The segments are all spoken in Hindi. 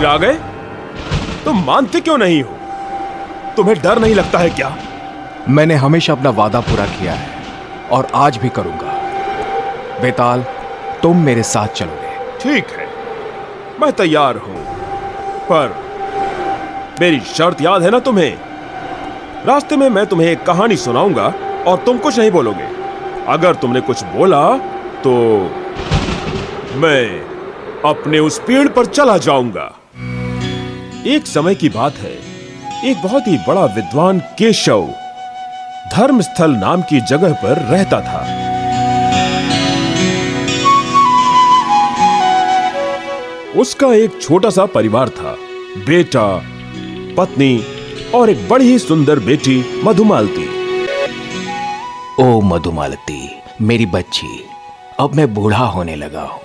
फिर आ गए? तुम मानते क्यों नहीं हो? तुम्हें डर नहीं लगता है क्या? मैंने हमेशा अपना वादा पूरा किया है और आज भी करूँगा। बेताल तुम मेरे साथ चलोगे। ठीक है। मैं तैयार हूँ। पर मेरी शर्त याद है ना तुम्हें? रास्ते में मैं तुम्हें एक कहानी सुनाऊँगा और तुम कुछ नहीं बोलोगे। अगर तुमने कुछ बोला तो मैं अपने उस पेड़ पर चला जाऊँगा। एक समय की बात है। एक बहुत ही बड़ा विद्वान केशव धर्मस्थल नाम की जगह पर रहता था। उसका एक छोटा सा परिवार था। बेटा, पत्नी और एक बड़ी ही सुंदर बेटी मधुमालती। ओ मधुमालती, मेरी बच्ची, अब मैं बूढ़ा होने लगा हूँ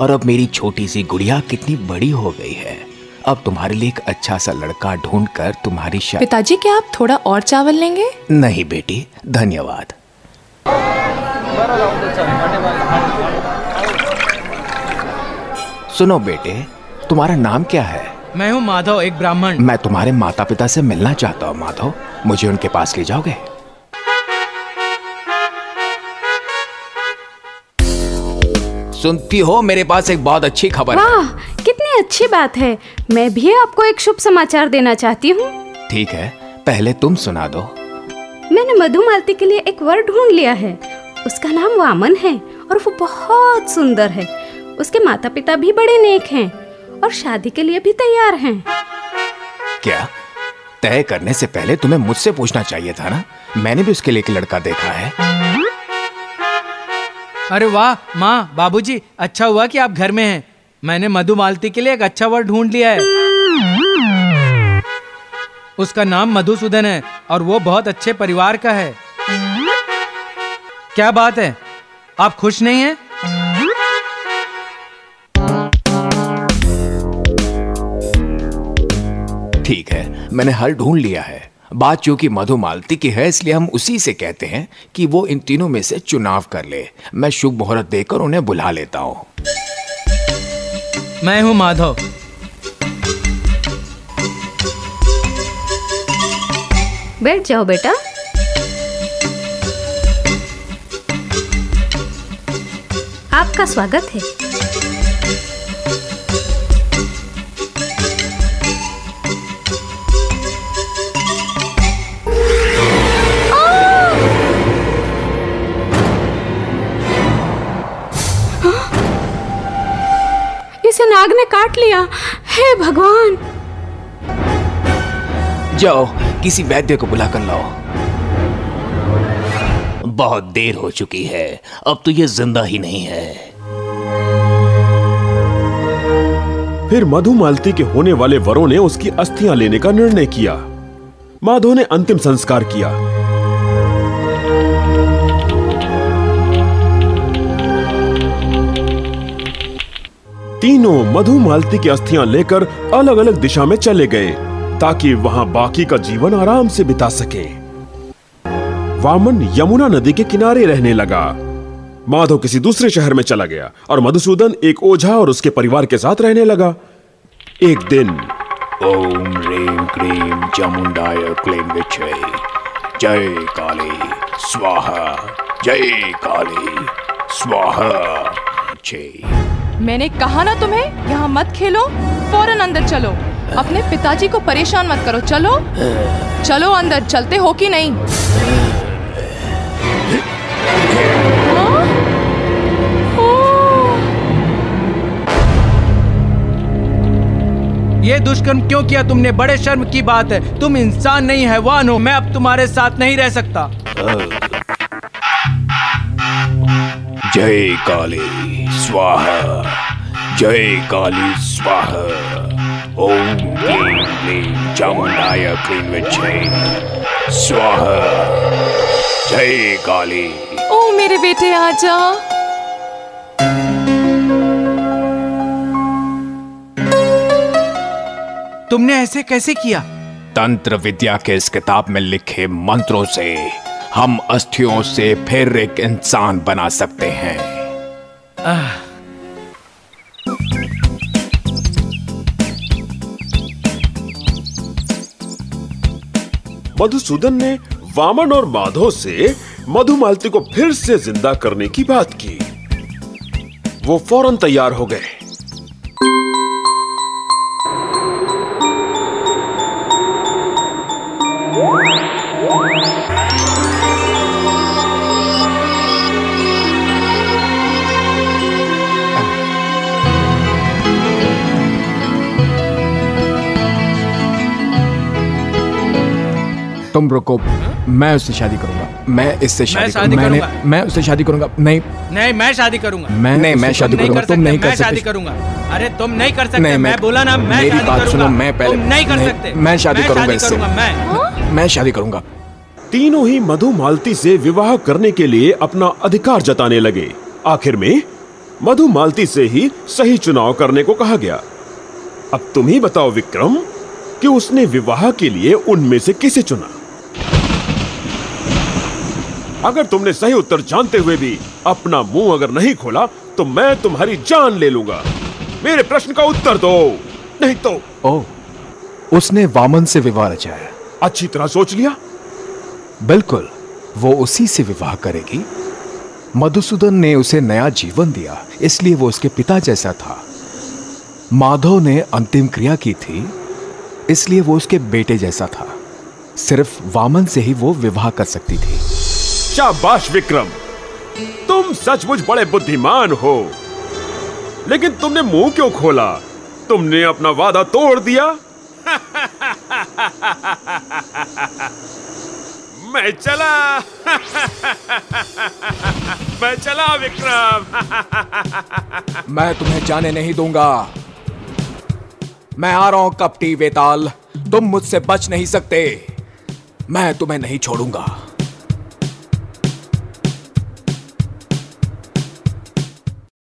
और अब मेरी छोटी सी गुड़िया कितनी बड़ी हो गई है। अब तुम्हारे लिए एक अच्छा सा लड़का ढूंढकर तुम्हारी शादी पिताजी क्या आप थोड़ा और चावल लेंगे? नहीं बेटी धन्यवाद। सुनो बेटे तुम्हारा नाम क्या है? मैं हूँ माधव एक ब्राह्मण। मैं तुम्हारे माता पिता से मिलना चाहता हूँ माधव। मुझे उनके पास ले जाओगे? सुनती हो मेरे पास एक बहुत अच्छी खबर है। कितनी अच्छी बात है। मैं भी आपको एक शुभ समाचार देना चाहती हूँ। ठीक है पहले तुम सुना दो। मैंने मधुमालती के लिए एक वर ढूंढ लिया है। उसका नाम वामन है और वो बहुत सुंदर है। उसके माता पिता भी बड़े नेक हैं और शादी के लिए भी तैयार हैं। क्या? तय करने से पहले तुम्हें मुझसे पूछना चाहिए था ना? मैंने भी उसके लिए एक लड़का देखा है। अरे वाह माँ बाबूजी अच्छा हुआ कि आप घर में हैं। मैंने मधुमालती के लिए एक अच्छा वर्ड ढूंढ लिया है। उसका नाम मधुसूदन है और वो बहुत अच्छे परिवार का है। क्या बात है? आप खुश नहीं हैं? ठीक है, मैंने हल ढूंढ लिया है। बात चूँकि मधुमालती की है, इसलिए हम उसी से कहते हैं कि वो इन तीनों में से चुनाव कर ले। मैं शुभ मुहूर्त देकर उन्हें बुला लेता हूँ। मैं हूँ माधव। बैठ जाओ बेटा। आपका स्वागत है। नाग ने काट लिया। हे भगवान। जाओ किसी वैद्य को बुला कर लाओ। बहुत देर हो चुकी है। अब तो ये ज़िंदा ही नहीं है। फिर मधुमालती के होने वाले वरों ने उसकी अस्थियाँ लेने का निर्णय किया। माधो ने अंतिम संस्कार किया। तीनों मधुमालती की अस्थियाँ लेकर अलग अलग दिशा में चले गए, ताकि वहाँ बाकी का जीवन आराम से बिता सके। वामन यमुना नदी के किनारे रहने लगा। माधव किसी दूसरे शहर में चला गया और मधुसूदन एक ओझा और उसके परिवार के साथ रहने लगा। एक दिन, ओम ह्रीम क्रीम क्लीम जय काली। स्वाहा। जय काली। स्वाहा। मैंने कहा ना तुम्हें यहाँ मत खेलो फ़ौरन अंदर चलो। अपने पिताजी को परेशान मत करो चलो। चलो अंदर चलते हो कि नहीं? हाँ? ये दुष्कर्म क्यों किया तुमने? बड़े शर्म की बात है। तुम इंसान नहीं हैवान हो। मैं अब तुम्हारे साथ नहीं रह सकता। जय काली। स्वाहा। जय काली स्वाहा। ओम क्लीं क्लीं चामुंडाय क्लीं विच्छे। स्वाहा। जय काली। ओ मेरे बेटे आजा। तुमने ऐसे कैसे किया? तंत्र विद्या के इस किताब में लिखे मंत्रों से हम अस्थियों से फिर एक इंसान बना सकते हैं। मधुसूदन ने वामन और माधव से मधुमालती को फिर से ज़िंदा करने की बात की। वो फ़ौरन तैयार हो गए। तुम रुको। मैं उससे शादी करूँगा। मैं इससे शादी, शादी करूँगा। मैंने मैं उससे शादी करूँगा। नहीं। नहीं मैं शादी करूँगा। मैं नहीं मैं शादी करूँगा। तुम नहीं कर मैं शादी सकते। करूँगा। अरे तुम नहीं कर सकते। मैं मैं- बोला ना मैं मेरी बात सुनो, मैं पहले- नहीं कर सकते। मैं शादी करूँगा इससे। मैं। मैं शादी करूँगा। तीनों ही मधु मालती से विवाह करने के लिए अपना अधिकार जताने लगे। आखिर में मधु मालती से ही सही चुनाव करने को कहा गया। अब तुम ही बताओ विक्रम कि उसने विवाह के लिए उनमें से किसे चुना? अगर तुमने सही उत्तर जानते हुए भी अपना मुँह अगर नहीं खोला तो मैं तुम्हारी जान ले लूँगा। मेरे प्रश्न का उत्तर दो। नहीं तो। ओ उसने वामन से विवाह रचा है अच्छी तरह सोच लिया। बिल्कुल वो उसी से विवाह करेगी। मधुसूदन ने उसे नया जीवन दिया इसलिए वो उसके पिता जैसा था। माधव ने अंतिम क्रिया की थी इसलिए वो उसके बेटे जैसा था। सिर्फ़ वामन से ही वो विवाह कर सकती थी। शाबाश, विक्रम। तुम सचमुच बड़े बुद्धिमान हो। लेकिन तुमने मुँह क्यों खोला? तुमने अपना वादा तोड़ दिया? मैं चला। मैं चला, विक्रम। मैं तुम्हें जाने नहीं दूँगा। मैं आ रहा हूँ कपटी, वेताल। तुम मुझसे बच नहीं सकते। मैं तुम्हें नहीं छोड़ूँगा।